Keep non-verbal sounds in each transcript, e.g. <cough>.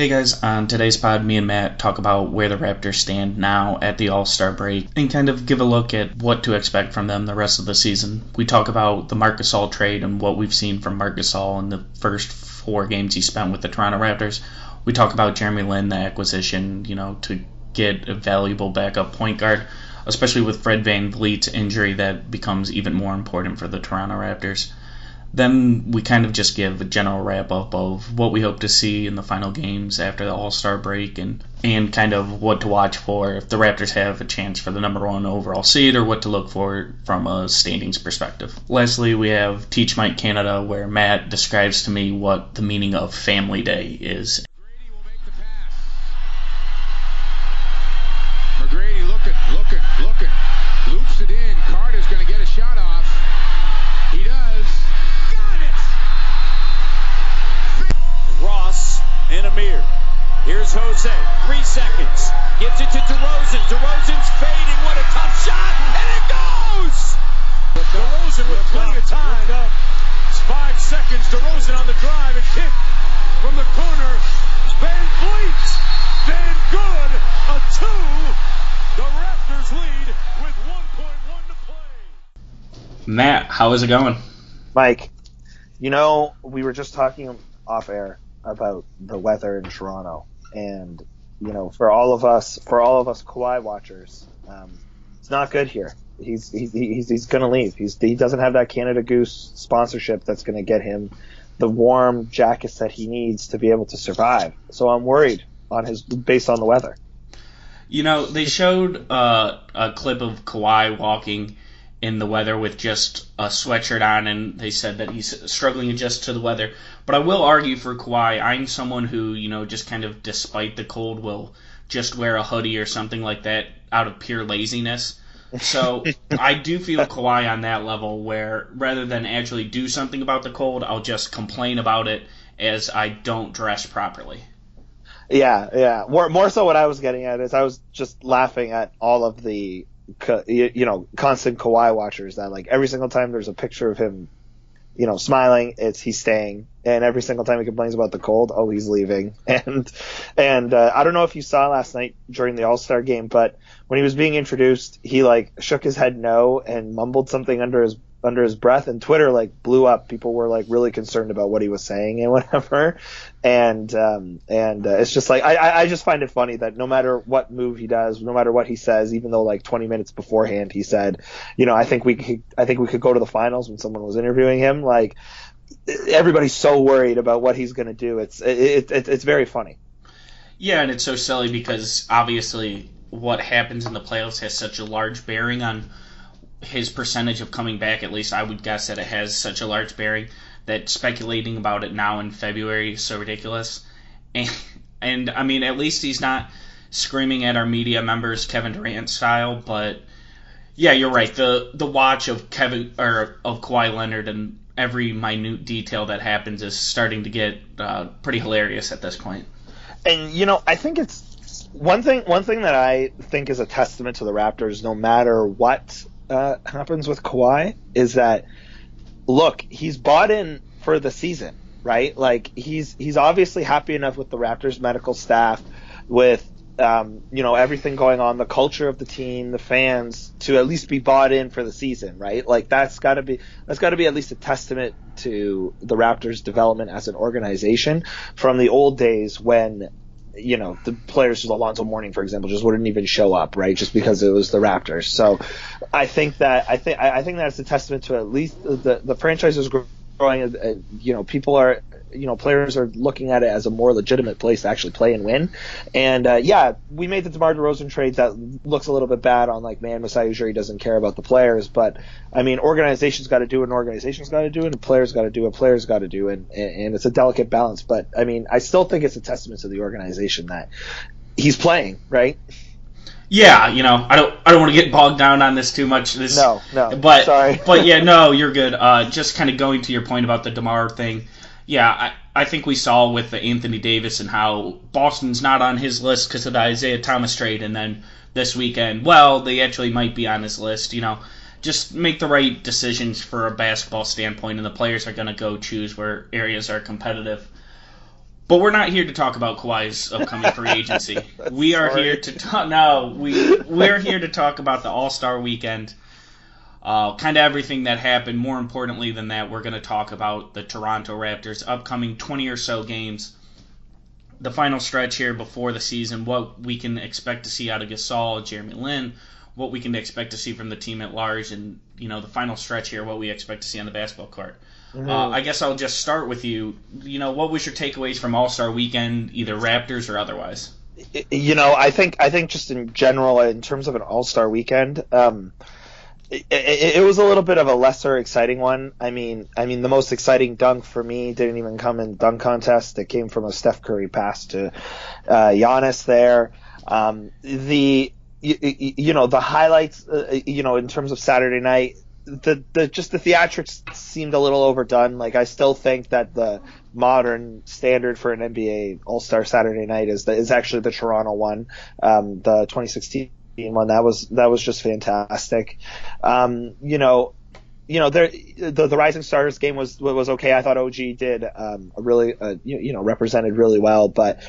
Hey guys, on today's pod, me and Matt talk about where the Raptors stand now at the All Star break and kind of give a look at what to expect from them the rest of the season. We talk about the Marc Gasol trade and what we've seen from Marc Gasol in the first four games he spent with the Toronto Raptors. We talk about Jeremy Lin, the acquisition, you know, to get a valuable backup point guard, especially with Fred Van VanVleet's injury that becomes even more important for the Toronto Raptors. Then we kind of just give a general wrap up of what we hope to see in the final games after the All Star break and, and kind of what to watch for if the Raptors have a chance for the number one overall seed or what to look for from a standings perspective. Lastly, we have Teach Mike Canada, where Matt describes to me what the meaning of Family Day is. Gives it to DeRozan. DeRozan's fading. What a tough shot. And it goes! DeRozan with plenty of time. It's five seconds. DeRozan on the drive and kick from the corner. Van Vliet. Van Good. A two. The Raptors lead with 1.1 to play. Matt, how is it going? Mike, you know, we were just talking off air about the weather in Toronto, and you know, for all of us, for all of us Kawhi watchers, um, it's not good here. He's he's he's, he's going to leave. He's he doesn't have that Canada Goose sponsorship that's going to get him the warm jackets that he needs to be able to survive. So I'm worried on his based on the weather. You know, they showed uh, a clip of Kawhi walking in the weather with just a sweatshirt on, and they said that he's struggling to adjust to the weather. But I will argue for Kawhi. I'm someone who, you know, just kind of, despite the cold, will just wear a hoodie or something like that out of pure laziness. So <laughs> I do feel Kawhi on that level where rather than actually do something about the cold, I'll just complain about it as I don't dress properly. Yeah, yeah. More more so what I was getting at is I was just laughing at all of the you, you know constant Kawhi watchers that like every single time there's a picture of him you know smiling it's he's staying. And every single time he complains about the cold oh he's leaving. <laughs> And and uh, I don't know if you saw last night during the All-Star game but when he was being introduced he like shook his head no and mumbled something under his under his breath and Twitter like blew up. People were like really concerned about what he was saying and <laughs> whatever. And um, and uh, it's just like I I just find it funny that no matter what move he does, no matter what he says, even though like 20 minutes beforehand he said, you know, I think we could I think we could go to the finals when someone was interviewing him. Like everybody's so worried about what he's going to do. It's it, it, it's very funny. Yeah, and it's so silly because obviously what happens in the playoffs has such a large bearing on his percentage of coming back, at least I would guess that it has such a large bearing that speculating about it now in February is so ridiculous. <laughs> And, and I mean, at least he's not screaming at our media members Kevin Durant style, but yeah, you're right. The the watch of Kevin or of Kawhi Leonard and every minute detail that happens is starting to get uh, pretty hilarious at this point. And you know, I think it's one thing. One thing that I think is a testament to the Raptors, no matter what uh, happens with Kawhi is that look, he's bought in for the season, right? Like he's he's obviously happy enough with the Raptors medical staff, with um, you know everything going on, the culture of the team, the fans, to at least be bought in for the season, right? Like that's got to be that's got to be at least a testament to the Raptors' development as an organization from the old days when you know, the players like Alonzo Mourning, for example, just wouldn't even show up, right? Just because it was the Raptors. So I think that I think I think that's a testament to at least the the franchise is growing. Uh, you know, people are you know players are looking at it as a more legitimate place to actually play and win. And uh, yeah, we made the DeMar DeRozan trades that looks a little bit bad on like man, Masai Ujiri doesn't care about the players, but I mean organizations got to do what an organization's got to do, and players got to do what players got to do, and, and it's a delicate balance. But I mean, I still think it's a testament to the organization that he's playing right. Yeah, you know, I don't, I don't want to get bogged down on this too much. This, no, no, but, sorry, but yeah, no, you're good. Uh, just kind of going to your point about the Demar thing yeah, I, I think we saw with the Anthony Davis and how Boston's not on his list because of the Isaiah Thomas trade, and then this weekend, well, they actually might be on his list. You know, just make the right decisions for a basketball standpoint, and the players are going to go choose where areas are competitive. But we're not here to talk about Kawhi's upcoming free agency. <laughs> we are Sorry. here to talk. No, we we're here to talk about the All Star Weekend. Uh, kind of everything that happened. More importantly than that, we're going to talk about the Toronto Raptors' upcoming 20 or so games. The final stretch here before the season, what we can expect to see out of Gasol, Jeremy Lin, what we can expect to see from the team at large, and you know the final stretch here, what we expect to see on the basketball court. Uh, I guess I'll just start with you. You know, what was your takeaways from All Star Weekend, either Raptors or otherwise? you know, I think I think just in general, in terms of an All Star weekend, um, it, it, was a little bit of a lesser exciting one. I mean, I mean, the most exciting dunk for me didn't even come in dunk contest. It came from a Steph Curry pass to uh, Giannis there. Um, the you, you know the highlights, uh, you know, in terms of Saturday night, the the just the theatrics seemed a little overdone. Like I still think that the modern standard for an NBA All Star Saturday Night is the, is actually the Toronto one, um, the 2016 one. That was that was just fantastic. Um, you know. You know, the, the Rising Stars game was was okay. I thought OG did um, a really, uh, you, you know, represented really well, but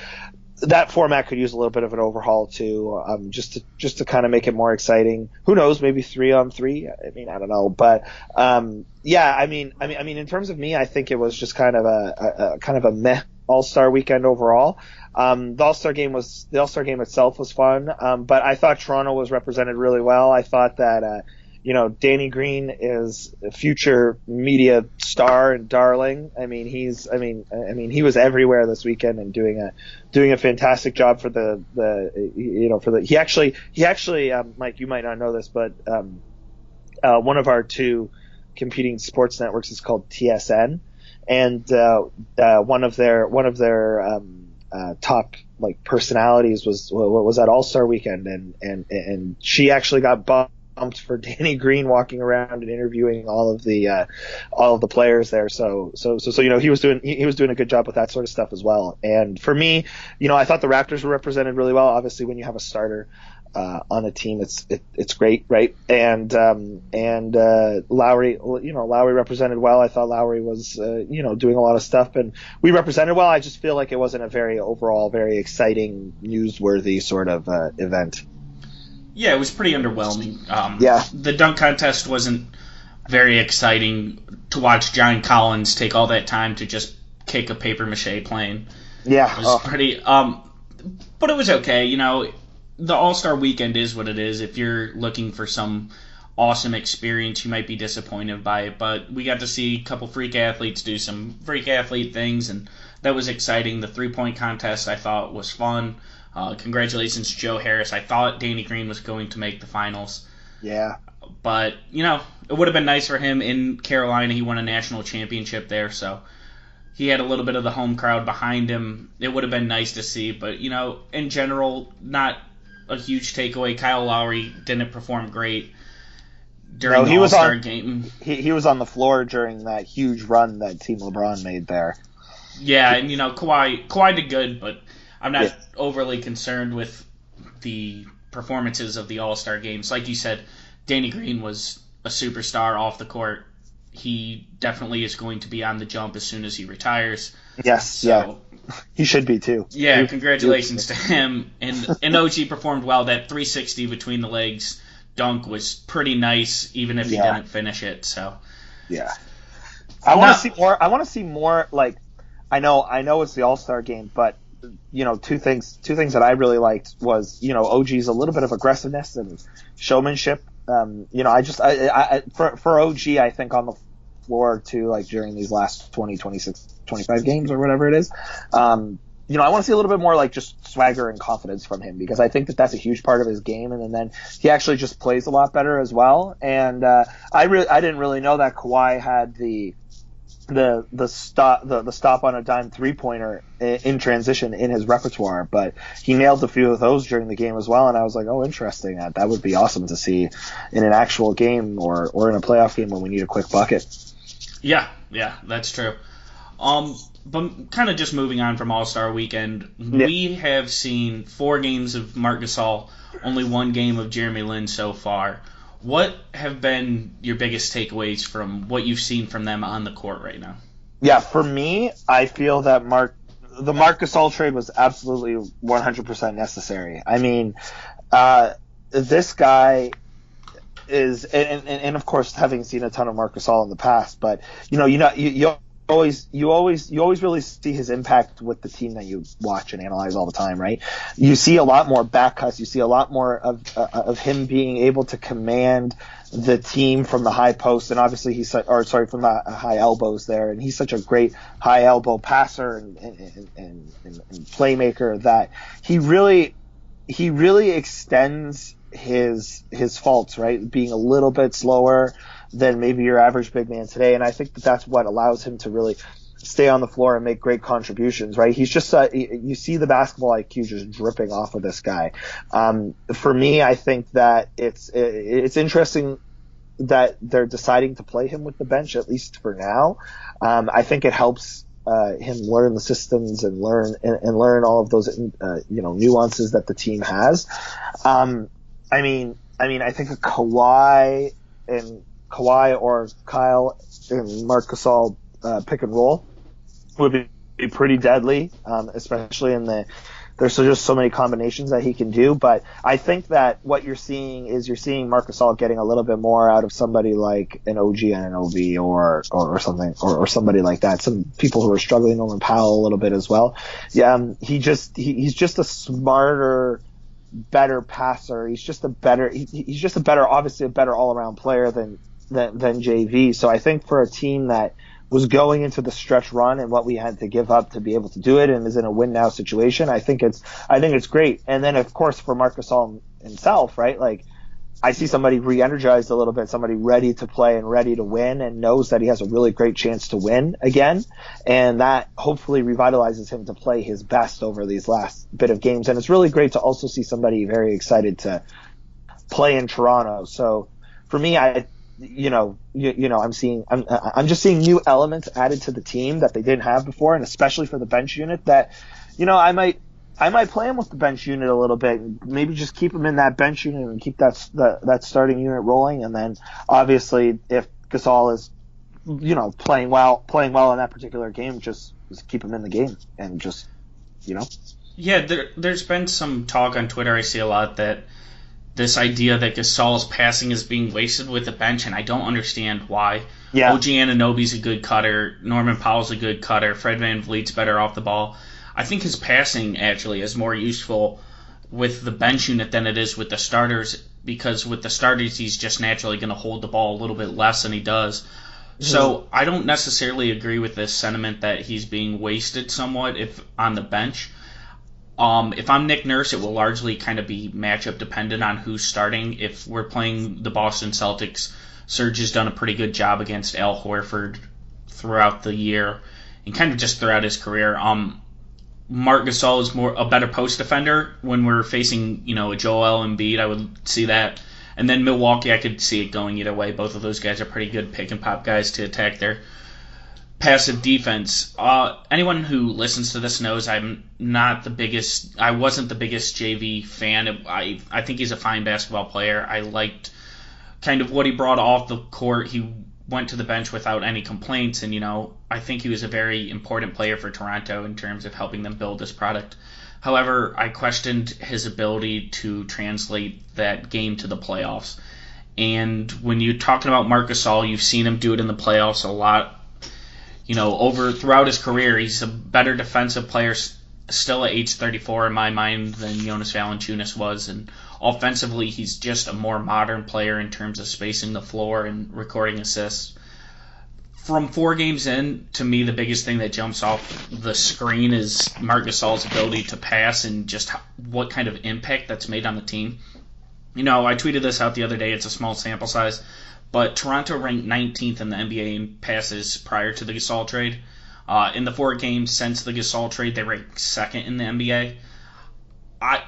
that format could use a little bit of an overhaul too, um, just to just to kind of make it more exciting. Who knows? Maybe three on three. I mean, I don't know, but um, yeah, I mean, I mean, I mean, in terms of me, I think it was just kind of a, a, a kind of a meh All Star weekend overall. Um, the All Star game was the All Star game itself was fun, um, but I thought Toronto was represented really well. I thought that. Uh, you know, Danny Green is a future media star and darling. I mean, he's, I mean, I mean, he was everywhere this weekend and doing a, doing a fantastic job for the, the, you know, for the, he actually, he actually, um, Mike, you might not know this, but, um, uh, one of our two competing sports networks is called TSN and, uh, uh, one of their, one of their, um, uh, top like personalities was, what was at All Star weekend and, and, and she actually got bumped for <laughs> Danny Green walking around and interviewing all of the uh, all of the players there. So so so so you know he was doing he, he, was doing a good job with that sort of stuff as well. And for me, you know, I thought the Raptors were represented really well. Obviously, when you have a starter. Uh, on a team, it's it, it's great, right? And um, and uh, Lowry, you know, Lowry represented well. I thought Lowry was, uh, you know, doing a lot of stuff, and we represented well. I just feel like it wasn't a very overall, very exciting, newsworthy sort of uh, event. Yeah, it was pretty underwhelming. Um, Yeah. The dunk contest wasn't very exciting to watch John Collins take all that time to just kick a paper mache plane. Yeah, It was oh, pretty. Um, but it was okay. You know, the All Star Weekend is what it is. If you're looking for some awesome experience, you might be disappointed by it. But we got to see a couple freak athletes do some freak athlete things, and that was exciting. The three point contest I thought was fun. Uh, congratulations, to Joe Harris. I thought Danny Green was going to make the finals, yeah. but you know it would have been nice for him in Carolina. He won a national championship there, so he had a little bit of the home crowd behind him. It would have been nice to see, but you know, in general, not a huge takeaway. Kyle Lowry didn't perform great during No, the was All-Star on- game. he, he was on the floor during that huge run that Team LeBron made there. Yeah, and you know, Kawhi Kawhi did good, but I'm not Yeah. overly concerned with the performances of the All Star games. Like you said, Danny Green was a superstar off the court. He definitely is going to be on the jump as soon as he retires. Yes, So yeah, <laughs> he should be too. Yeah, He- congratulations to him. And and OG performed well. That 360 between the legs dunk was pretty nice, even if he Yeah. didn't finish it. So Yeah, I want to see more. I want to see more. Like, I know, I know it's the All Star game, but you know, two things. Two things that I really liked was you know OG's a little bit of aggressiveness and showmanship. Um, you know, I just I, I, I for for OG, I think on the floor too, like during these last 20, 26, 25 games or whatever it is. Um, you know, I want to see a little bit more like just swagger and confidence from him because I think that that's a huge part of his game. And then he actually just plays a lot better as well. And uh, I really, I didn't really know that Kawhi had the the the stop the, the stop on a dime three pointer in, in transition in his repertoire, but he nailed a few of those during the game as well. And I was like, oh, interesting. That that would be awesome to see in an actual game or or in a playoff game when we need a quick bucket. yeah, yeah, that's true. Um, but kind of just moving on from All Star Weekend, Yeah. we have seen four games of Marc Gasol, only one game of Jeremy Lin so far. What have been your biggest takeaways from what you've seen from them on the court right now? Yeah, for me, I feel that Marc the Marc Gasol trade was absolutely 100% necessary. I mean, uh, this guy is, and, and, and, of course, having seen a ton of Marc Gasol in the past, but you know, you know, you, you always you always you always really see his impact with the team that you watch and analyze all the time, right? You see a lot more back cuts. You see a lot more of uh, of him being able to command the team from the high post, and obviously he's or sorry from the high elbows there, and he's such a great high elbow passer and and, and, and, and playmaker that he really he really extends his his faults, right? Being a little bit slower than maybe your average big man today, and I think that that's what allows him to really stay on the floor and make great contributions, right? He's just, uh, you see the basketball IQ just dripping off of this guy. Um, for me, I think that it's, it's interesting that they're deciding to play him with the bench, at least for now. Um, I think it helps, uh, him learn the systems and learn, and, and learn all of those, uh, you know, nuances that the team has. Um, I mean, I mean, I think a Kawhi and Kawhi or Kyle and Marc Gasol uh, pick and roll would be, be pretty deadly, um, especially in the there's just so many combinations that he can do. But I think that what you're seeing is you're seeing Marc Gasol getting a little bit more out of somebody like an OG and an OV or or, or something or, or somebody like that. Some people who are struggling, Norman Powell a little bit as well. Yeah, um, he just he, he's just a smarter better passer. He's just a better. He, he's just a better, obviously a better all around player than than, than JV. So I think for a team that was going into the stretch run and what we had to give up to be able to do it and is in a win now situation, I think it's I think it's great. And then of course for Marcus Gasol himself, right? Like I see somebody re-energized a little bit, somebody ready to play and ready to win and knows that he has a really great chance to win again. And that hopefully revitalizes him to play his best over these last bit of games. And it's really great to also see somebody very excited to play in Toronto. So for me, I, you know, you, you, know, I'm seeing, I'm, I'm just seeing new elements added to the team that they didn't have before, and especially for the bench unit that, you know, I might, I might play him with the bench unit a little bit, maybe just keep him in that bench unit and keep that that, that starting unit rolling, and then obviously if Gasol is, you know, playing well, playing well in that particular game, just, just keep him in the game and just, you know. Yeah, there, there's been some talk on Twitter. I see a lot that this idea that Gasol's passing is being wasted with the bench, and I don't understand why. Yeah. OG Anunoby's a good cutter. Norman Powell's a good cutter. Fred VanVleet's better off the ball. I think his passing actually is more useful with the bench unit than it is with the starters because with the starters he's just naturally going to hold the ball a little bit less than he does. Mm-hmm. So I don't necessarily agree with this sentiment that he's being wasted somewhat if on the bench. Um, if I'm Nick Nurse, it will largely kind of be matchup dependent on who's starting. If we're playing the Boston Celtics, Serge has done a pretty good job against Al Horford throughout the year and kind of just throughout his career. Um, Marc Gasol is more a better post defender when we're facing you know a Joel Embiid. I would see that, and then Milwaukee, I could see it going either way. Both of those guys are pretty good pick and pop guys to attack their passive defense. Uh, anyone who listens to this knows I'm not the biggest. I wasn't the biggest JV fan. I I think he's a fine basketball player. I liked kind of what he brought off the court. He went to the bench without any complaints, and you know I think he was a very important player for Toronto in terms of helping them build this product. However, I questioned his ability to translate that game to the playoffs. And when you're talking about Marc Gasol, you've seen him do it in the playoffs a lot you know, over throughout his career, he's a better defensive player still at age 34 in my mind than Jonas Valanciunas was, and offensively, he's just a more modern player in terms of spacing the floor and recording assists. From four games in, to me, the biggest thing that jumps off the screen is Marc Gasol's ability to pass and just what kind of impact that's made on the team. You know, I tweeted this out the other day. It's a small sample size, but Toronto ranked 19th in the NBA in passes prior to the Gasol trade. Uh, in the four games since the Gasol trade, they ranked second in the NBA. I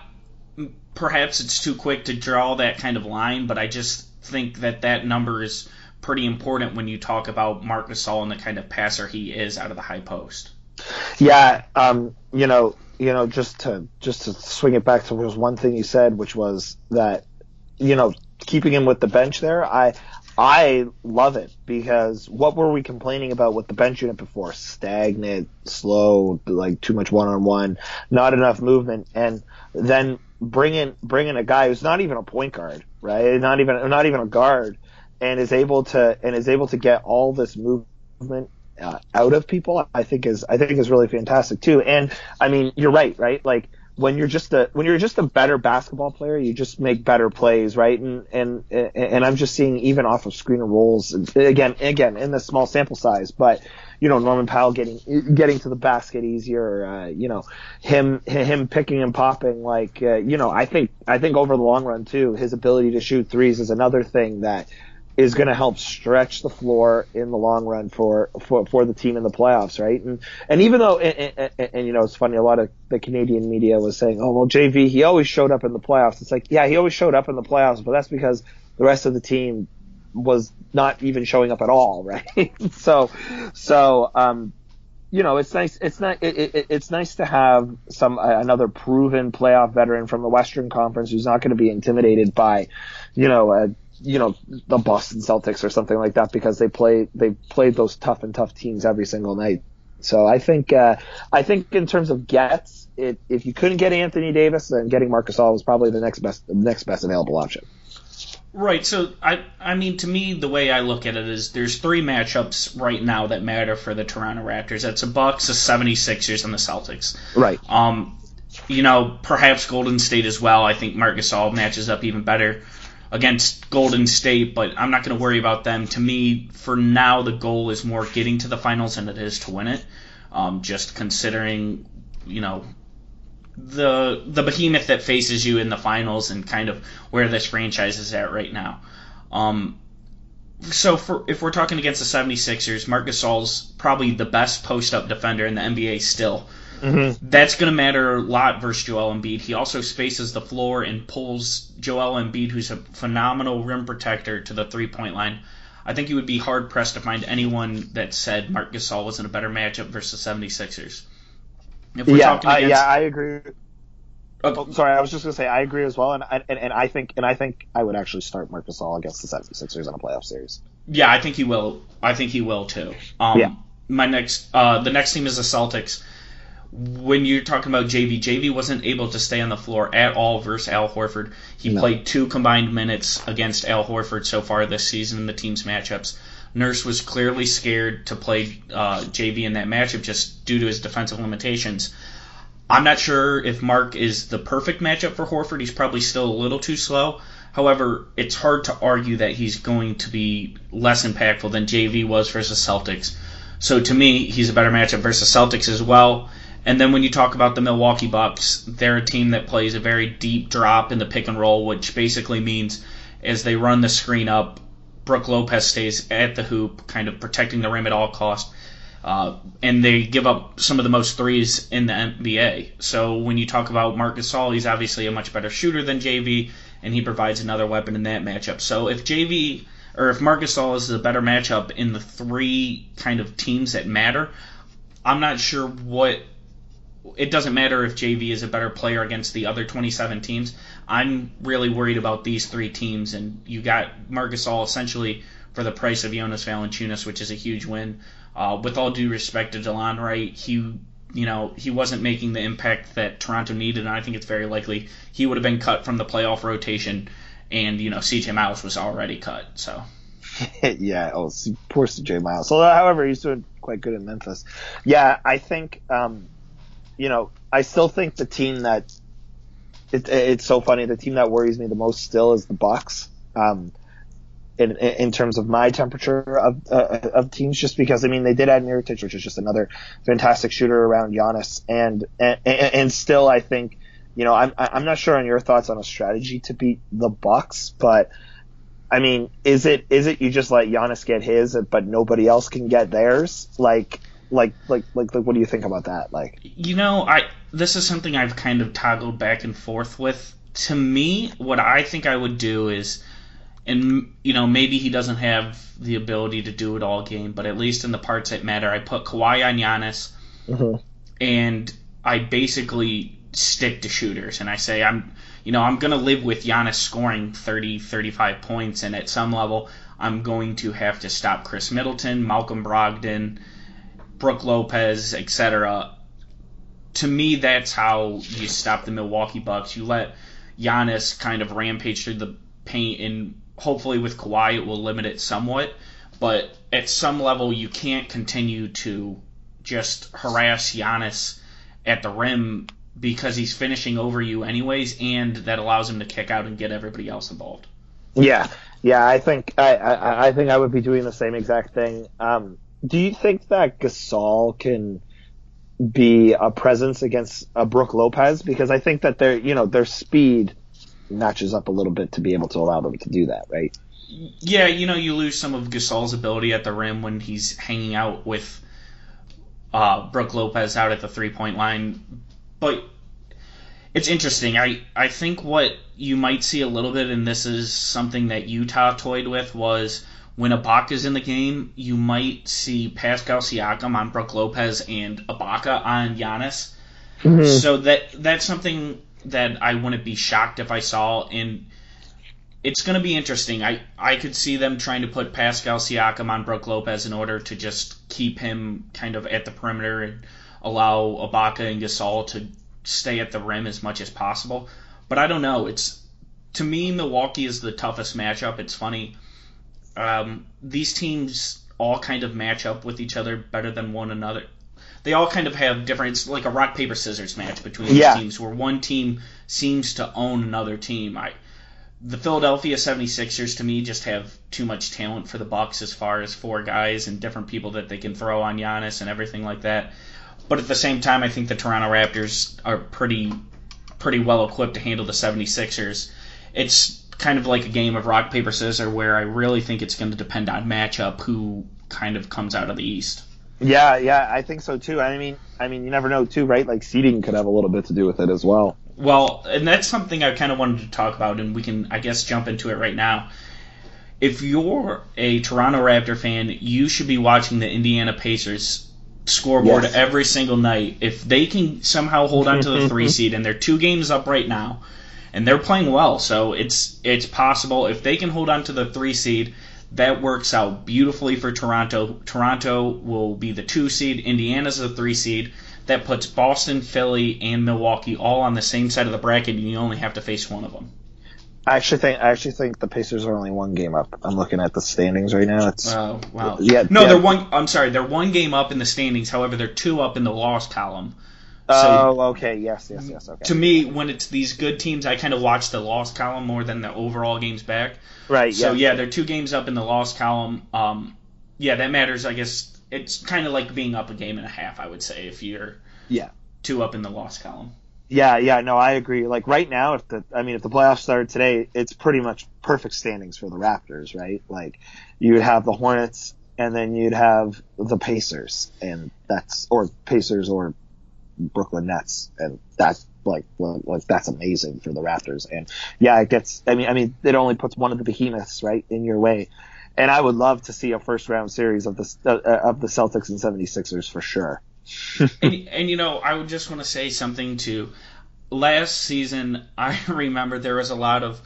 perhaps it's too quick to draw that kind of line, but I just think that that number is pretty important when you talk about Marc Gasol and the kind of passer he is out of the high post. Yeah, um, you know, you know, just to just to swing it back to was one thing you said, which was that, you know, keeping him with the bench there, I I love it because what were we complaining about with the bench unit before? Stagnant, slow, like too much one on one, not enough movement, and then bringing bringing a guy who's not even a point guard, right? Not even not even a guard, and is able to and is able to get all this movement uh, out of people. I think is I think is really fantastic too. And I mean, you're right, right? Like when you're just a when you're just a better basketball player, you just make better plays, right? And and and I'm just seeing even off of screen rolls again again in the small sample size, but you know Norman Powell getting getting to the basket easier, uh, you know him him picking and popping like uh, you know I think I think over the long run too, his ability to shoot threes is another thing that is going to help stretch the floor in the long run for, for, for the team in the playoffs, right? And, and even though, and, and, and, you know, it's funny, a lot of the Canadian media was saying, oh, well, JV, he always showed up in the playoffs. It's like, yeah, he always showed up in the playoffs, but that's because the rest of the team was not even showing up at all, <laughs> right? so, so, um, you know, it's nice. It's not. It, it, it's nice to have some uh, another proven playoff veteran from the Western Conference who's not going to be intimidated by, you know, a you know the Boston Celtics or something like that because they play they played those tough and tough teams every single night. So I think uh, I think in terms of gets, it, if you couldn't get Anthony Davis, then getting Marc Gasol was probably the next best the next best available option. Right. So I I mean to me the way I look at it is there's three matchups right now that matter for the Toronto Raptors. That's the Bucks, the 76ers and the Celtics. Right. Um you know, perhaps Golden State as well. I think Marc Gasol matches up even better against Golden State, but I'm not going to worry about them. To me, for now, the goal is more getting to the finals than it is to win it. Um, just considering, you know, the the behemoth that faces you in the finals and kind of where this franchise is at right now. Um, so for if we're talking against the 76ers, Marc Gasol's probably the best post up defender in the NBA still. Mm-hmm. That's going to matter a lot versus Joel Embiid. He also spaces the floor and pulls Joel Embiid, who's a phenomenal rim protector, to the three point line. I think you would be hard pressed to find anyone that said Marc Gasol was in a better matchup versus the 76ers. If we're yeah, talking against, uh, yeah, I agree. Okay. Oh, sorry, I was just gonna say I agree as well, and, and and I think and I think I would actually start Marc Gasol against the 76ers in a playoff series. Yeah, I think he will. I think he will too. Um, yeah. My next, uh, the next team is the Celtics when you're talking about JV, JV wasn't able to stay on the floor at all versus Al Horford. He no. played two combined minutes against Al Horford so far this season in the team's matchups. Nurse was clearly scared to play uh, JV in that matchup just due to his defensive limitations. I'm not sure if Marc is the perfect matchup for Horford. He's probably still a little too slow. However, it's hard to argue that he's going to be less impactful than JV was versus Celtics. So to me, he's a better matchup versus Celtics as well. And then when you talk about the Milwaukee Bucks, they're a team that plays a very deep drop in the pick and roll, which basically means as they run the screen up, Brook Lopez stays at the hoop, kind of protecting the rim at all costs. Uh, and they give up some of the most threes in the NBA. So when you talk about Marc Gasol, he's obviously a much better shooter than JV, and he provides another weapon in that matchup. So if JV or if Marc Gasol is a better matchup in the three kind of teams that matter, I'm not sure what it doesn't matter if JV is a better player against the other 27 teams. I'm really worried about these three teams, and you got Marc Gasol essentially for the price of Jonas Valanciunas, which is a huge win. Uh, with all due respect to Delon Wright, he you know he wasn't making the impact that Toronto needed, and I think it's very likely he would have been cut from the playoff rotation, and you know CJ Miles was already cut. So. <laughs> yeah, oh, poor CJ Miles. So, however, he's doing quite good in Memphis. Yeah, I think um, you know, I still think the team that it, it's so funny. The team that worries me the most still is the Bucks. Um, in, in terms of my temperature of uh, of teams, just because I mean they did add Mirotic, which is just another fantastic shooter around Giannis, and and, and still I think you know I'm I'm not sure on your thoughts on a strategy to beat the Bucks, but I mean is it is it you just let Giannis get his, but nobody else can get theirs? Like like, like, like, like, what do you think about that? Like, you know, I this is something I've kind of toggled back and forth with. To me, what I think I would do is, and you know, maybe he doesn't have the ability to do it all game, but at least in the parts that matter, I put Kawhi on Giannis, mm-hmm. and I basically stick to shooters, and I say I'm, you know, I'm gonna live with Giannis scoring 30, 35 points, and at some level, I'm going to have to stop Khris Middleton, Malcolm Brogdon, Brook Lopez, etc. To me, that's how you stop the Milwaukee Bucks. You let Giannis kind of rampage through the paint, and hopefully with Kawhi, it will limit it somewhat. But at some level, you can't continue to just harass Giannis at the rim because he's finishing over you anyways, and that allows him to kick out and get everybody else involved. Yeah, yeah, I think I, I, I think I would be doing the same exact thing. Um, do you think that Gasol can be a presence against a Brook Lopez? Because I think that their you know their speed matches up a little bit to be able to allow them to do that, right? Yeah, you know, you lose some of Gasol's ability at the rim when he's hanging out with uh, Brook Lopez out at the three point line, but it's interesting. I, I think what you might see a little bit, and this is something that Utah toyed with, was when Ibaka's in the game, you might see Pascal Siakam on Brook Lopez and Ibaka on Giannis. Mm-hmm. So that that's something that I wouldn't be shocked if I saw. And it's going to be interesting. I, I could see them trying to put Pascal Siakam on Brook Lopez in order to just keep him kind of at the perimeter and allow Ibaka and Gasol to stay at the rim as much as possible. But I don't know. It's to me, Milwaukee is the toughest matchup. It's funny. Um, these teams all kind of match up with each other better than one another. They all kind of have different. It's like a rock paper scissors match between yeah. teams, where one team seems to own another team. I, the Philadelphia 76ers to me just have too much talent for the Bucks as far as four guys and different people that they can throw on Giannis and everything like that. But at the same time, I think the Toronto Raptors are pretty pretty well equipped to handle the 76ers. It's kind of like a game of rock paper scissors where I really think it's going to depend on matchup who kind of comes out of the East. Yeah, yeah, I think so too. I mean, I mean, you never know too, right? Like seeding could have a little bit to do with it as well. Well, and that's something I kind of wanted to talk about, and we can, I guess, jump into it right now. If you're a Toronto Raptor fan, you should be watching the Indiana Pacers scoreboard yes. every single night. If they can somehow hold on to the three <laughs> seed, and they're two games up right now, and they're playing well, so it's it's possible if they can hold on to the three seed. That works out beautifully for Toronto. Toronto will be the two seed. Indiana's the three seed. That puts Boston, Philly, and Milwaukee all on the same side of the bracket, and you only have to face one of them. I actually think I actually think the Pacers are only one game up. I'm looking at the standings right now. It's oh wow. Yeah. No, yeah. they're one. I'm sorry, they're one game up in the standings. However, they're two up in the loss column. So, oh, okay. Yes, yes, yes. Okay. To me, when it's these good teams, I kind of watch the loss column more than the overall games back. Right. So yeah, they're two games up in the loss column. Um, yeah, that matters. I guess it's kind of like being up a game and a half. I would say if you're yeah two up in the loss column. Yeah, yeah, no, I agree. Like right now, if the, I mean, if the playoffs started today, it's pretty much perfect standings for the Raptors, right? Like you would have the Hornets, and then you'd have the Pacers, and that's or Pacers or Brooklyn Nets, and that's like like that's amazing for the Raptors. And yeah, it gets. I mean, I mean, it only puts one of the behemoths right in your way. And I would love to see a first round series of the uh, of the Celtics and 76ers for sure <laughs> and, and you know, I would just want to say something to last season. <laughs> I remember there was a lot of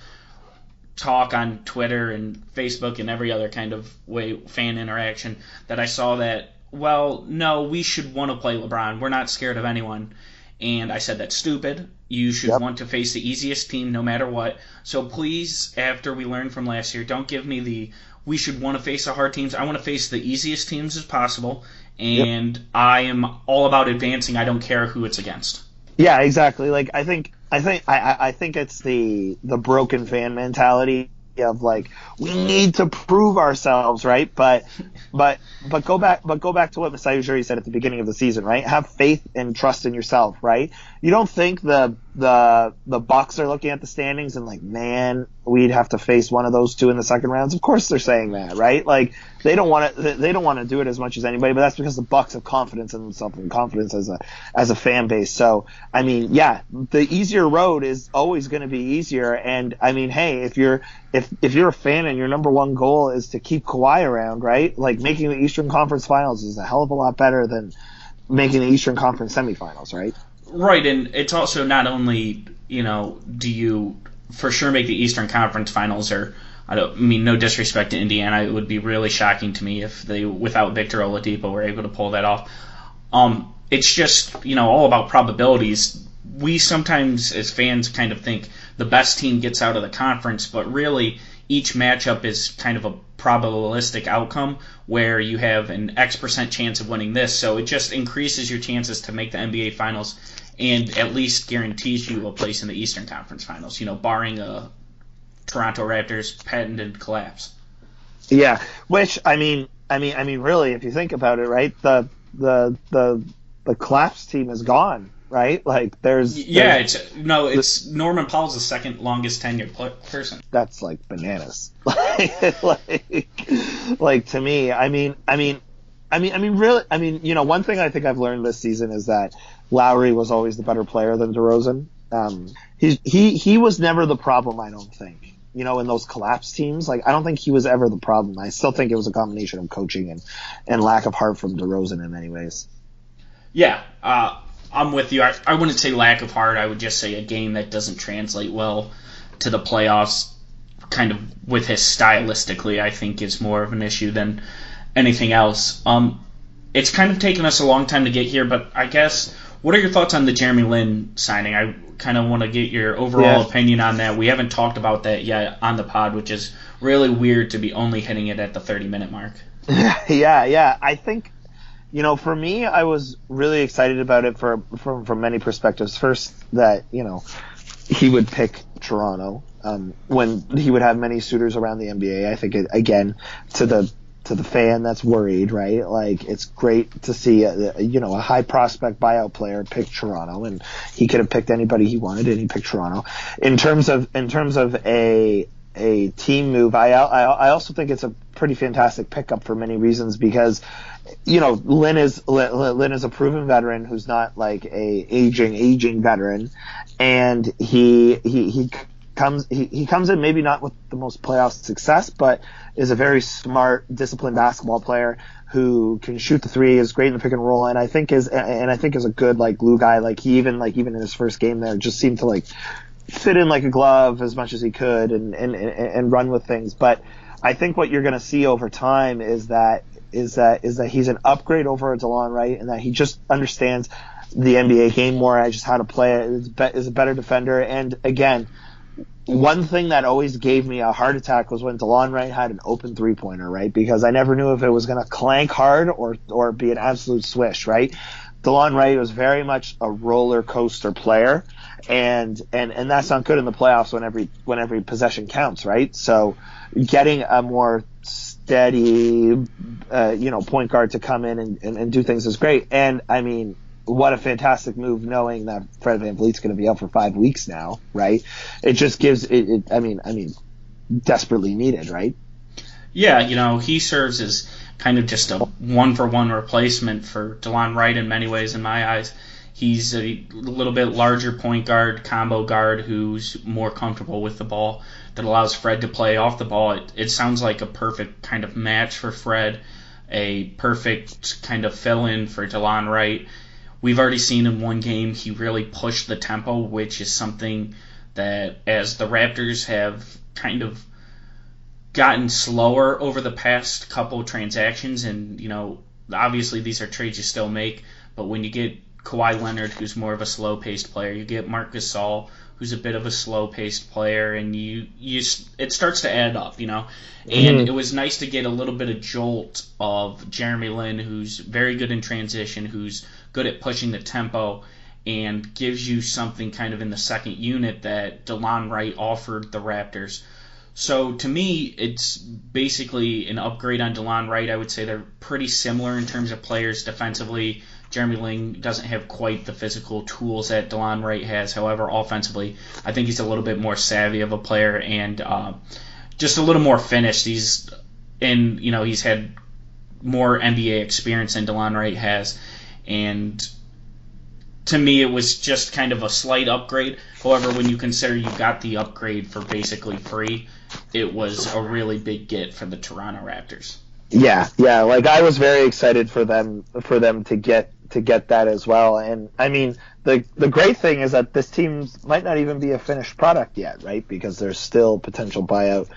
talk on Twitter and Facebook and every other kind of way fan interaction that I saw that well, no, we should want to play LeBron. We're not scared of anyone. And I said that's stupid. You should yep. want to face the easiest team no matter what. So please, after we learned from last year, don't give me the we should want to face the hard teams. I want to face the easiest teams as possible and yep. I am all about advancing. I don't care who it's against. Yeah, exactly. Like I think I think I, I think it's the the broken fan mentality of like we need to prove ourselves, right? But but but go back but go back to what Masai Ujiri said at the beginning of the season, right? Have faith and trust in yourself, right? You don't think the the the Bucks are looking at the standings and like, man, we'd have to face one of those two in the second rounds. Of course they're saying that, right? Like they don't want to they don't want to do it as much as anybody, but that's because the Bucks have confidence in themselves and confidence as a as a fan base. So I mean, yeah, the easier road is always going to be easier. And I mean, hey, if you're if if you're a fan and your number one goal is to keep Kawhi around, right? Like making the Eastern Conference Finals is a hell of a lot better than making the Eastern Conference semifinals, right? Right, and it's also not only you know do you for sure make the Eastern Conference Finals or I don't I mean no disrespect to Indiana, it would be really shocking to me if they without Victor Oladipo were able to pull that off. Um, it's just you know all about probabilities. We sometimes as fans kind of think the best team gets out of the conference, but really each matchup is kind of a probabilistic outcome where you have an X percent chance of winning this. So it just increases your chances to make the NBA Finals and at least guarantees you a place in the Eastern Conference Finals. You know, barring a Toronto Raptors patented collapse. Yeah, which I mean, I mean, I mean, really, if you think about it, right? The the the the collapse team is gone, right? Like there's yeah, there's, it's no, it's Norman Powell's the second longest tenured person. That's like bananas. like, <laughs> like, like to me, I mean, I mean, I mean, I mean, really, I mean, you know, one thing I think I've learned this season is that Lowry was always the better player than DeRozan. Um, he he he was never the problem, I don't think you know, in those collapse teams. Like, I don't think he was ever the problem. I still think it was a combination of coaching and, and lack of heart from DeRozan in many ways. Yeah, uh, I'm with you. I, I wouldn't say lack of heart. I would just say a game that doesn't translate well to the playoffs, kind of with his stylistically, I think is more of an issue than anything else. Um, it's kind of taken us a long time to get here, but I guess what are your thoughts on the Jeremy Lin signing? I kind of want to get your overall yeah. opinion on that. We haven't talked about that yet on the pod, which is really weird to be only hitting it at the 30 minute mark. <laughs> yeah, yeah. I think, you know, for me, I was really excited about it for from from many perspectives. First, that you know he would pick Toronto um, when he would have many suitors around the NBA. I think it, again to the to the fan that's worried, right? Like it's great to see a, you know a high prospect buyout player pick Toronto, and he could have picked anybody he wanted, and he picked Toronto. In terms of in terms of a a team move, I I, I also think it's a pretty fantastic pickup for many reasons because you know Lin is Lin is a proven veteran who's not like a aging aging veteran, and he he he comes he, he comes in maybe not with the most playoff success, but is a very smart, disciplined basketball player who can shoot the three, is great in the pick and roll, and I think is and I think is a good like glue guy. Like he even like even in his first game there just seemed to like fit in like a glove as much as he could and and and run with things. But I think what you're going to see over time is that is that is that he's an upgrade over Delon Wright, and that he just understands the NBA game more, and just how to play it. Is, is a better defender, and again one thing that always gave me a heart attack was when Delon Wright had an open three pointer, right? Because I never knew if it was going to clank hard or or be an absolute swish, right? Delon Wright was very much a roller coaster player, and and and that's not good in the playoffs when every when every possession counts, right? So getting a more steady, uh, you know, point guard to come in and, and, and do things is great. And I mean, what a fantastic move knowing that Fred Van VanVleet's going to be out for five weeks now, right? It just gives it, it, I mean, I mean, desperately needed, right? Yeah, you know, he serves as kind of just a one for one replacement for Delon Wright in many ways in my eyes. He's a little bit larger point guard, combo guard who's more comfortable with the ball that allows Fred to play off the ball. It, it sounds like a perfect kind of match for Fred, a perfect kind of fill in for Delon Wright we've already seen in one game he really pushed the tempo, which is something that as the Raptors have kind of gotten slower over the past couple transactions, and you know obviously these are trades you still make, but when you get Kawhi Leonard, who's more of a slow-paced player, you get Marc Gasol, who's a bit of a slow-paced player, and you you it starts to add up, you know. And mm-hmm. it was nice to get a little bit of jolt of Jeremy Lin, who's very good in transition, who's good at pushing the tempo, and gives you something kind of in the second unit that Delon Wright offered the Raptors. So to me, it's basically an upgrade on Delon Wright. I would say they're pretty similar in terms of players defensively. Jeremy Lin doesn't have quite the physical tools that Delon Wright has. However, offensively, I think he's a little bit more savvy of a player and uh, just a little more finished. He's and you know he's had more NBA experience than Delon Wright has, and to me it was just kind of a slight upgrade. However, when you consider you got the upgrade for basically free, it was a really big get for the Toronto Raptors. Yeah, yeah. Like I was very excited for them for them to get to get that as well. And I mean, the the great thing is that this team might not even be a finished product yet, right? Because there's still potential buyout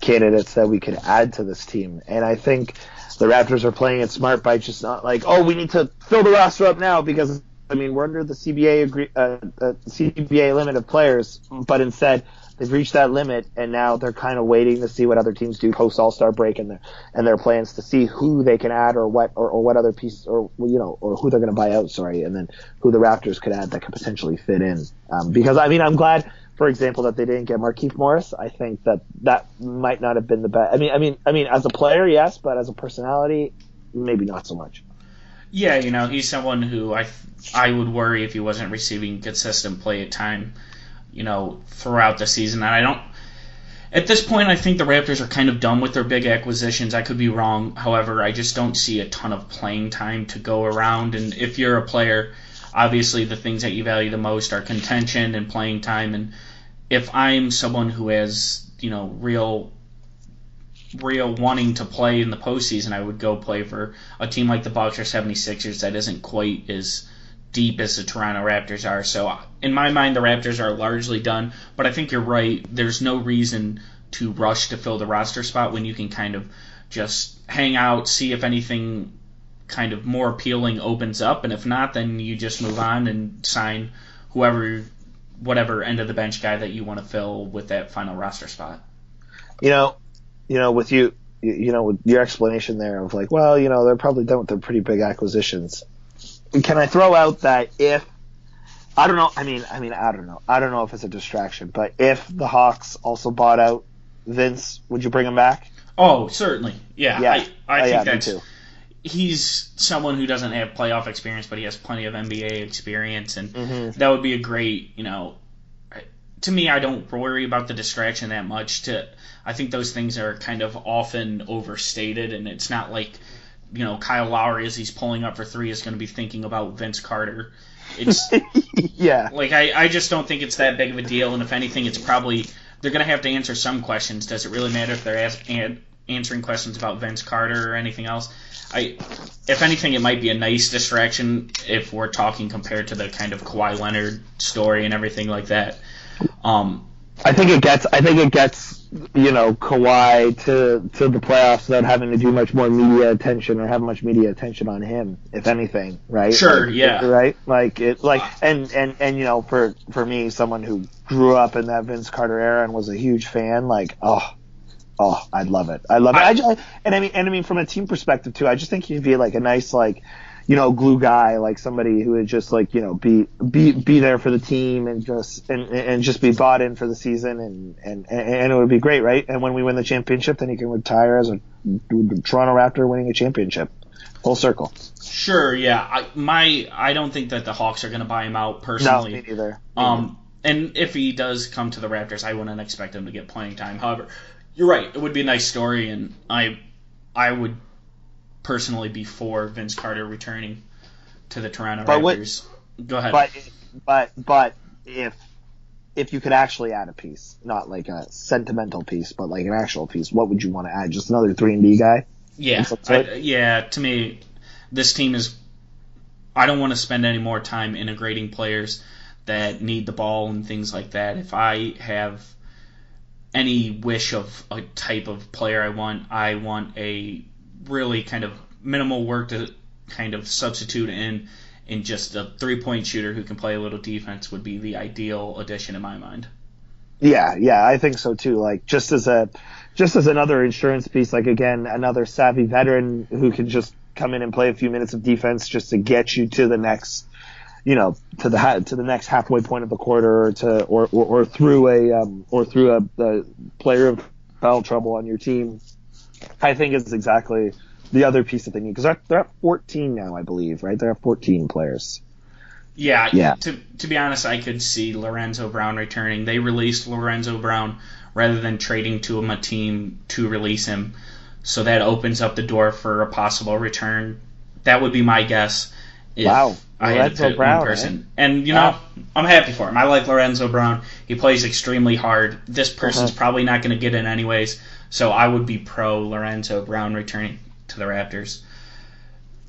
candidates that we could add to this team. And I think the Raptors are playing it smart by just not like, oh, we need to fill the roster up now because I mean we're under the CBA agree, uh, uh, CBA limit of players, but instead they've reached that limit and now they're kind of waiting to see what other teams do post All Star break and their and their plans to see who they can add or what or, or what other pieces or you know or who they're going to buy out. Sorry, and then who the Raptors could add that could potentially fit in. Um, because I mean I'm glad for example, that they didn't get Markieff Morris. I think that that might not have been the best. I mean, I mean, I mean, as a player, yes, but as a personality, maybe not so much. Yeah, you know, he's someone who I I would worry if he wasn't receiving consistent play at time, you know, throughout the season. And I don't. At this point, I think the Raptors are kind of done with their big acquisitions. I could be wrong. However, I just don't see a ton of playing time to go around. And if you're a player obviously the things that you value the most are contention and playing time and if I'm someone who has, you know, real real wanting to play in the postseason, I would go play for a team like the Bucks or 76ers that isn't quite as deep as the Toronto Raptors are. So in my mind, the Raptors are largely done. But I think you're right. There's no reason to rush to fill the roster spot when you can kind of just hang out, see if anything kind of more appealing opens up, and if not, then you just move on and sign whoever, whatever end of the bench guy that you want to fill with that final roster spot. You know, you know, with you, you know, with your explanation there of like, well, you know, they're probably done with their pretty big acquisitions. Can I throw out that if I don't know, I mean, I mean, I don't know, I don't know if it's a distraction, but if the Hawks also bought out Vince, would you bring him back? Oh, certainly, yeah. yeah. I, I oh, think yeah, that's he's someone who doesn't have playoff experience, but he has plenty of NBA experience, and mm-hmm. that would be a great, you know. To me, I don't worry about the distraction that much. To I think those things are kind of often overstated, and it's not like you know Kyle Lowry as he's pulling up for three is going to be thinking about Vince Carter. It's <laughs> yeah, like I, I just don't think it's that big of a deal, and if anything, it's probably they're going to have to answer some questions. Does it really matter if they're ask, answering questions about Vince Carter or anything else? I, if anything, it might be a nice distraction if we're talking compared to the kind of Kawhi Leonard story and everything like that. Um, I think it gets. I think it gets. You know, Kawhi to to the playoffs without having to do much more media attention or have much media attention on him, if anything, right? Sure, like, yeah, right. Like it, like and and and you know, for for me, someone who grew up in that Vince Carter era and was a huge fan, like, oh, Oh, I'd love it. I love it. I, I, and I mean, and I mean, from a team perspective too, I just think he'd be like a nice, like, you know, glue guy, like somebody who would just like, you know, be be be there for the team and just and and just be bought in for the season, and and and it would be great, right? And when we win the championship, then he can retire as a Toronto Raptor winning a championship, full circle. Sure, yeah. I my I don't think that the Hawks are going to buy him out personally. No, me neither. Me um, and if he does come to the Raptors, I wouldn't expect him to get playing time. However, you're right. It would be a nice story, and I I would personally be for Vince Carter returning to the Toronto but Raptors. What, Go ahead. But but but if if you could actually add a piece, not like a sentimental piece, but like an actual piece, what would you want to add? Just another three and D guy? Yeah, I, yeah. To me, this team is. I don't want to spend any more time integrating players that need the ball and things like that. If I have any wish of a type of player I want. I want a really kind of minimal work to kind of substitute in in just a three point shooter who can play a little defense would be the ideal addition in my mind. Yeah, yeah, I think so too. Like just as a just as another insurance piece, like again, another savvy veteran who can just come in and play a few minutes of defense just to get you to the next you know, to the to the next halfway point of the quarter, or to or or, or through a um, or through a, a player of foul trouble on your team, I think is exactly the other piece that they need because they're, they're at 14 now, I believe, right? They're at 14 players. Yeah, yeah. To to be honest, I could see Lorenzo Brown returning. They released Lorenzo Brown rather than trading to him a team to release him, so that opens up the door for a possible return. That would be my guess. wow. I Lorenzo had Brown, one person. Eh? And, you know, I'm happy for him. I like Lorenzo Brown. He plays extremely hard. This person's uh-huh. probably not going to get in anyways, so I would be pro Lorenzo Brown returning to the Raptors.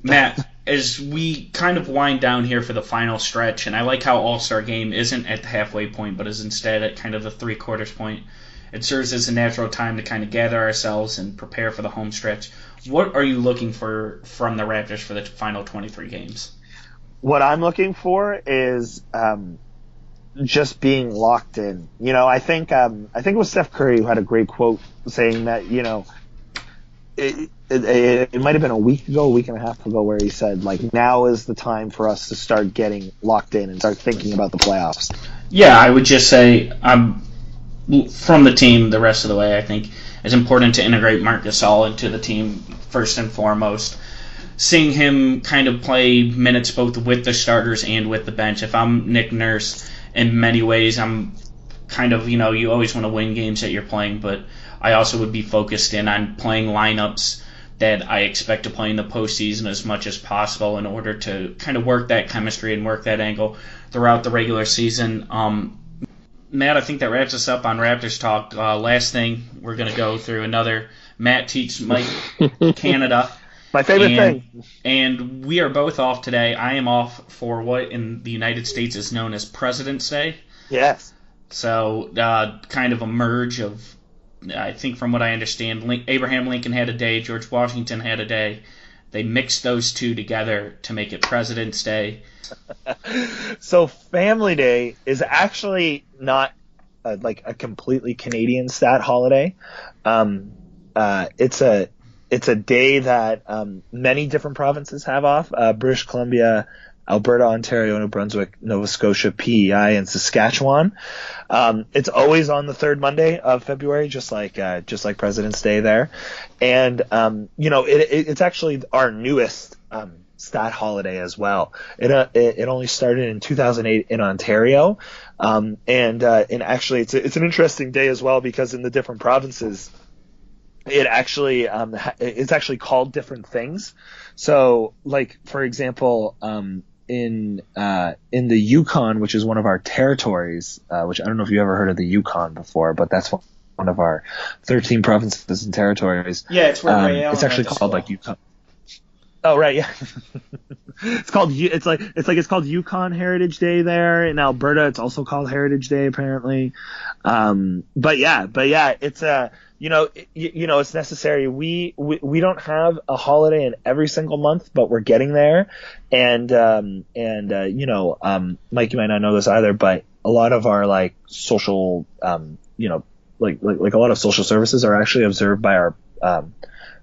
Matt, as we kind of wind down here for the final stretch, and I like how All Star Game isn't at the halfway point, but is instead at kind of the three quarters point. it serves as a natural time to kind of gather ourselves and prepare for the home stretch. What are you looking for from the Raptors for the final 23 games? What I'm looking for is um, just being locked in. You know, I think um, I think it was Steph Curry who had a great quote saying that you know it, it, it, it might have been a week ago, a week and a half ago, where he said like now is the time for us to start getting locked in and start thinking about the playoffs. Yeah, I would just say I'm from the team the rest of the way. I think it's important to integrate Marc Gasol into the team first and foremost. Seeing him kind of play minutes both with the starters and with the bench. If I'm Nick Nurse, in many ways, I'm kind of you know you always want to win games that you're playing, but I also would be focused in on playing lineups that I expect to play in the postseason as much as possible in order to kind of work that chemistry and work that angle throughout the regular season. Um, Matt, I think that wraps us up on Raptors talk. Uh, last thing, we're going to go through another Matt teach Mike <laughs> Canada. My favorite and, thing. And we are both off today. I am off for what in the United States is known as President's Day. Yes. So, uh, kind of a merge of, I think from what I understand, Link, Abraham Lincoln had a day, George Washington had a day. They mixed those two together to make it President's Day. <laughs> so Family Day is actually not a, like a completely Canadian stat holiday. Um, uh, it's a it's a day that um, many different provinces have off. Uh, British Columbia, Alberta, Ontario, New Brunswick, Nova Scotia, PEI, and Saskatchewan. Um, it's always on the third Monday of February, just like uh, just like President's Day there. And um, you know, it, it, it's actually our newest um, stat holiday as well. It, uh, it, it only started in 2008 in Ontario, um, and uh, and actually it's a, it's an interesting day as well because in the different provinces, it actually um, it's actually called different things. So like for example, um, in uh, in the Yukon, which is one of our territories, uh, which I don't know if you ever heard of the Yukon before, but that's one of our 13 provinces and territories. Yeah, it's where Um, it's actually called like Yukon. Oh right, yeah. <laughs> it's called it's like it's like it's called Yukon Heritage Day there in Alberta. It's also called Heritage Day apparently. Um, but yeah, but yeah, it's uh you know y- you know it's necessary. We, we we don't have a holiday in every single month, but we're getting there. And um and uh, you know um Mike, you might not know this either, but a lot of our like social um you know like like, like a lot of social services are actually observed by our um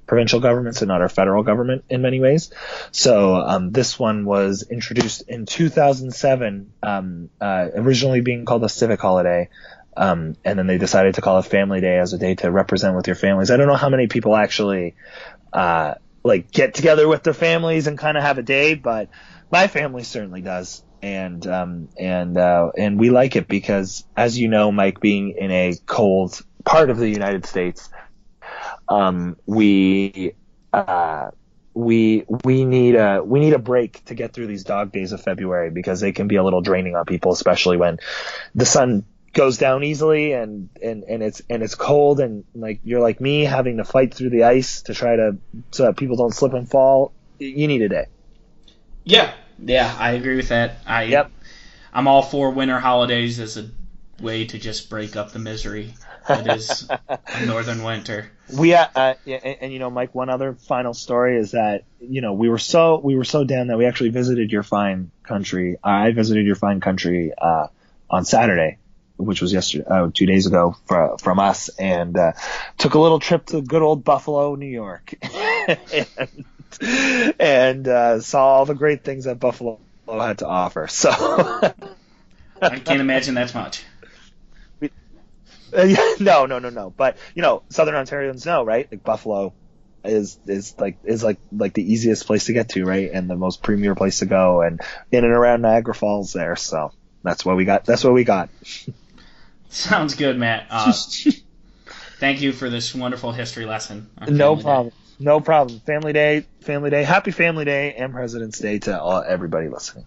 provincial governments and not our federal government in many ways. So um, this one was introduced in 2007, um, uh, originally being called a civic holiday. Um, and then they decided to call it Family Day as a day to represent with your families. I don't know how many people actually, uh, like get together with their families and kind of have a day, but my family certainly does. And, um, and, uh, and we like it because as you know, Mike, being in a cold part of the United States, um, we uh, we we need a we need a break to get through these dog days of February because they can be a little draining on people, especially when the sun goes down easily and and and it's and it's cold and like you're like me having to fight through the ice to try to so that people don't slip and fall. You need a day. Yeah, yeah, I agree with that. I Yep. I'm all for winter holidays as a way to just break up the misery that is a northern winter. We uh, uh yeah, and, and you know, Mike. One other final story is that you know we were so we were so down that we actually visited your fine country. I visited your fine country uh, on Saturday, which was yesterday, uh, two days ago for, from us, and uh, took a little trip to good old Buffalo, New York, <laughs> and, and uh, saw all the great things that Buffalo had to offer. So. <laughs> I can't imagine that's much. <laughs> No, no, no, no. But you know, Southern Ontarians know, right? Like Buffalo is is like is like like the easiest place to get to, right? And the most premier place to go, and in and around Niagara Falls there. So that's what we got. That's what we got. <laughs> Sounds good, Matt. Uh, <laughs> thank you for this wonderful history lesson. no Family Day. problem. No problem. Family Day, Family Day, Happy Family Day, and President's Day to all, everybody listening.